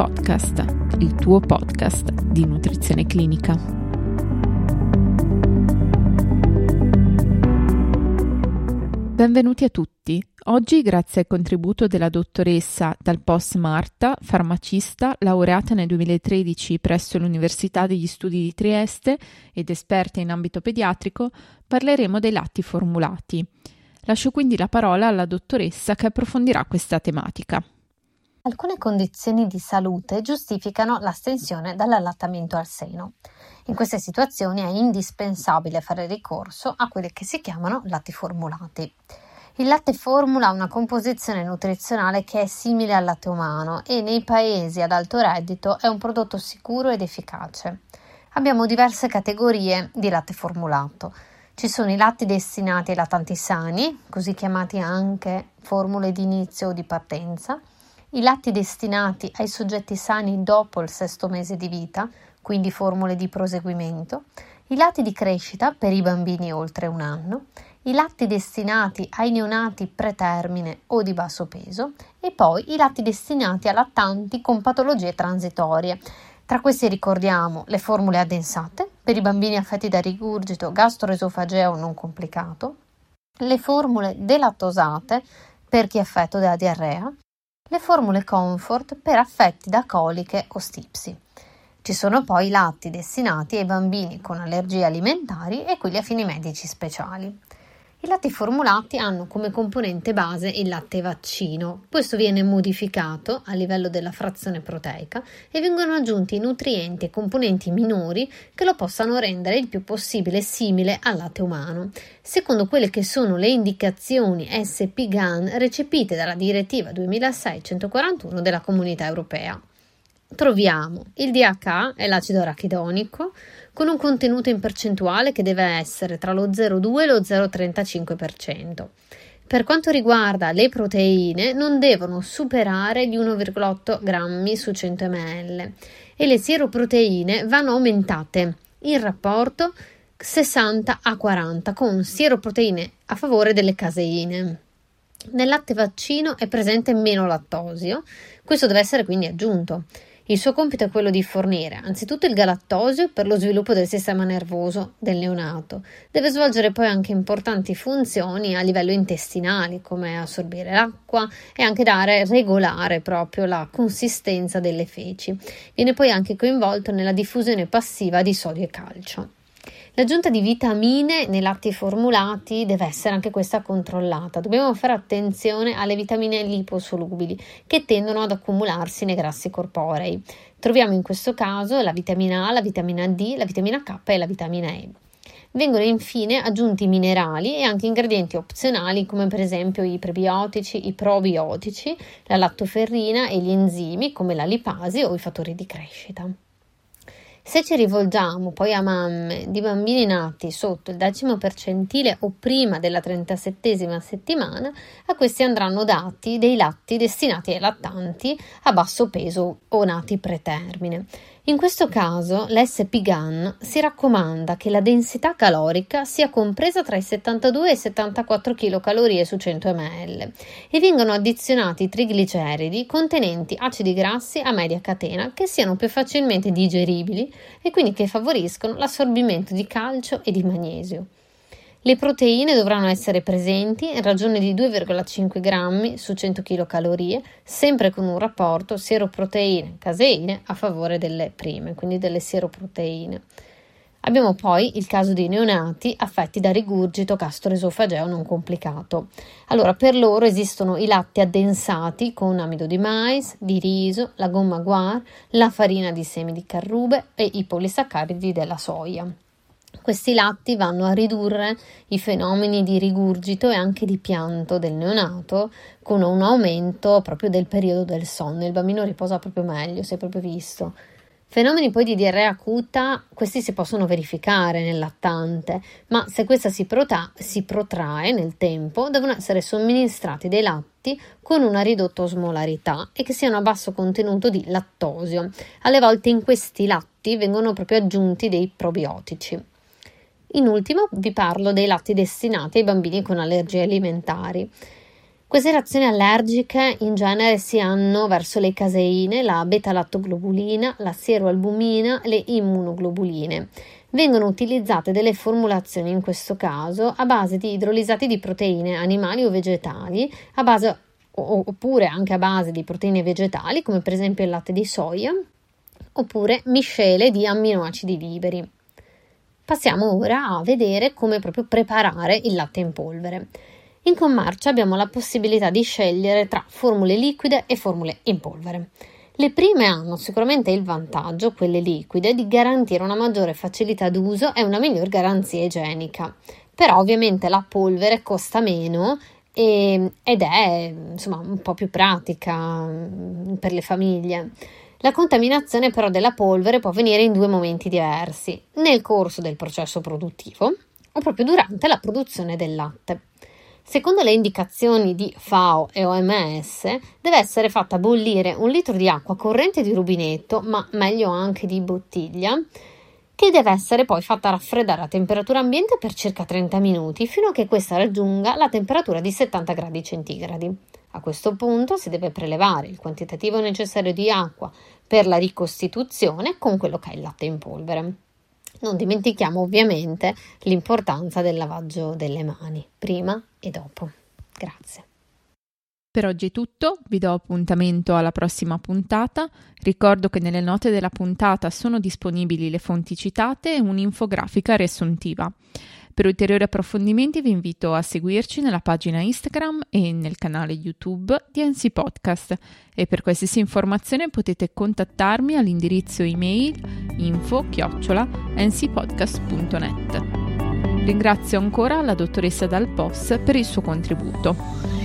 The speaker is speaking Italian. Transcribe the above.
Podcast, il tuo podcast di nutrizione clinica. Benvenuti a tutti. Oggi, grazie al contributo della dottoressa dal post Marta, farmacista, laureata nel 2013 presso l'Università degli Studi di Trieste ed esperta in ambito pediatrico, parleremo dei latti formulati. Lascio quindi la parola alla dottoressa che approfondirà questa tematica. Alcune condizioni di salute giustificano l'astensione dall'allattamento al seno. In queste situazioni è indispensabile fare ricorso a quelli che si chiamano latti formulati. Il latte formula ha una composizione nutrizionale che è simile al latte umano e nei paesi ad alto reddito è un prodotto sicuro ed efficace. Abbiamo diverse categorie di latte formulato. Ci sono i latti destinati ai lattanti sani, così chiamati anche formule di inizio o di partenza, i latti destinati ai soggetti sani dopo il sesto mese di vita, quindi formule di proseguimento, i latti di crescita per i bambini oltre un anno, i latti destinati ai neonati pretermine o di basso peso. E poi i latti destinati a lattanti con patologie transitorie. Tra questi ricordiamo le formule addensate per i bambini affetti da rigurgito gastroesofageo non complicato, le formule delattosate per chi è affetto da diarrea, le formule comfort per affetti da coliche o stipsi. Ci sono poi i latti destinati ai bambini con allergie alimentari e quelli a fini medici speciali. I latti formulati hanno come componente base il latte vaccino. Questo viene modificato a livello della frazione proteica e vengono aggiunti nutrienti e componenti minori che lo possano rendere il più possibile simile al latte umano, secondo quelle che sono le indicazioni SP-GAN recepite dalla direttiva 2006-141 della Comunità Europea troviamo il DHA è l'acido arachidonico con un contenuto in percentuale che deve essere tra lo 0,2 e lo 0,35%. Per quanto riguarda le proteine, non devono superare gli 1,8 grammi su 100 ml e le sieroproteine vanno aumentate in rapporto 60 a 40 con sieroproteine a favore delle caseine. Nel latte vaccino è presente meno lattosio, questo deve essere quindi aggiunto. Il suo compito è quello di fornire anzitutto il galattosio per lo sviluppo del sistema nervoso del neonato. Deve svolgere poi anche importanti funzioni a livello intestinale, come assorbire l'acqua e anche dare regolare proprio la consistenza delle feci. Viene poi anche coinvolto nella diffusione passiva di sodio e calcio. L'aggiunta di vitamine nei latti formulati deve essere anche questa controllata. Dobbiamo fare attenzione alle vitamine liposolubili che tendono ad accumularsi nei grassi corporei. Troviamo in questo caso la vitamina A, la vitamina D, la vitamina K e la vitamina E. Vengono infine aggiunti minerali e anche ingredienti opzionali come per esempio i prebiotici, i probiotici, la lattoferrina e gli enzimi come la lipasi o i fattori di crescita. Se ci rivolgiamo poi a mamme di bambini nati sotto il decimo percentile o prima della 37 settimana, a questi andranno dati dei latti destinati ai lattanti a basso peso o nati pretermine. In questo caso l'SP-GAN si raccomanda che la densità calorica sia compresa tra i 72 e i 74 kcal su 100 ml e vengono addizionati trigliceridi contenenti acidi grassi a media catena che siano più facilmente digeribili e quindi che favoriscono l'assorbimento di calcio e di magnesio. Le proteine dovranno essere presenti in ragione di 2,5 grammi su 100 kcal, sempre con un rapporto sieroproteine-caseine a favore delle prime, quindi delle sieroproteine. Abbiamo poi il caso di neonati affetti da rigurgito gastroesofageo non complicato. Allora, per loro esistono i latti addensati con amido di mais, di riso, la gomma guar, la farina di semi di carrube e i polisaccaridi della soia. Questi latti vanno a ridurre i fenomeni di rigurgito e anche di pianto del neonato con un aumento proprio del periodo del sonno. Il bambino riposa proprio meglio, si è proprio visto. Fenomeni poi di diarrea acuta, questi si possono verificare nel lattante, ma se questa si, prota- si protrae nel tempo, devono essere somministrati dei latti con una ridotta osmolarità e che siano a basso contenuto di lattosio. Alle volte in questi latti vengono proprio aggiunti dei probiotici. In ultimo vi parlo dei latti destinati ai bambini con allergie alimentari. Queste reazioni allergiche in genere si hanno verso le caseine, la beta-lattoglobulina, la sieroalbumina le immunoglobuline. Vengono utilizzate delle formulazioni in questo caso a base di idrolisati di proteine animali o vegetali, a base, oppure anche a base di proteine vegetali, come per esempio il latte di soia, oppure miscele di amminoacidi liberi. Passiamo ora a vedere come proprio preparare il latte in polvere. In commercio abbiamo la possibilità di scegliere tra formule liquide e formule in polvere. Le prime hanno sicuramente il vantaggio, quelle liquide, di garantire una maggiore facilità d'uso e una miglior garanzia igienica. Però ovviamente la polvere costa meno e, ed è insomma un po' più pratica mm, per le famiglie. La contaminazione però della polvere può avvenire in due momenti diversi, nel corso del processo produttivo o proprio durante la produzione del latte. Secondo le indicazioni di FAO e OMS, deve essere fatta bollire un litro di acqua corrente di rubinetto, ma meglio anche di bottiglia, che deve essere poi fatta raffreddare a temperatura ambiente per circa 30 minuti, fino a che questa raggiunga la temperatura di 70 gradi centigradi. A questo punto si deve prelevare il quantitativo necessario di acqua per la ricostituzione con quello che è il latte in polvere. Non dimentichiamo ovviamente l'importanza del lavaggio delle mani, prima e dopo. Grazie. Per oggi è tutto, vi do appuntamento alla prossima puntata. Ricordo che nelle note della puntata sono disponibili le fonti citate e un'infografica riassuntiva. Per ulteriori approfondimenti vi invito a seguirci nella pagina Instagram e nel canale YouTube di NC Podcast e per qualsiasi informazione potete contattarmi all'indirizzo email info-ncpodcast.net. Ringrazio ancora la dottoressa Dal Pos per il suo contributo.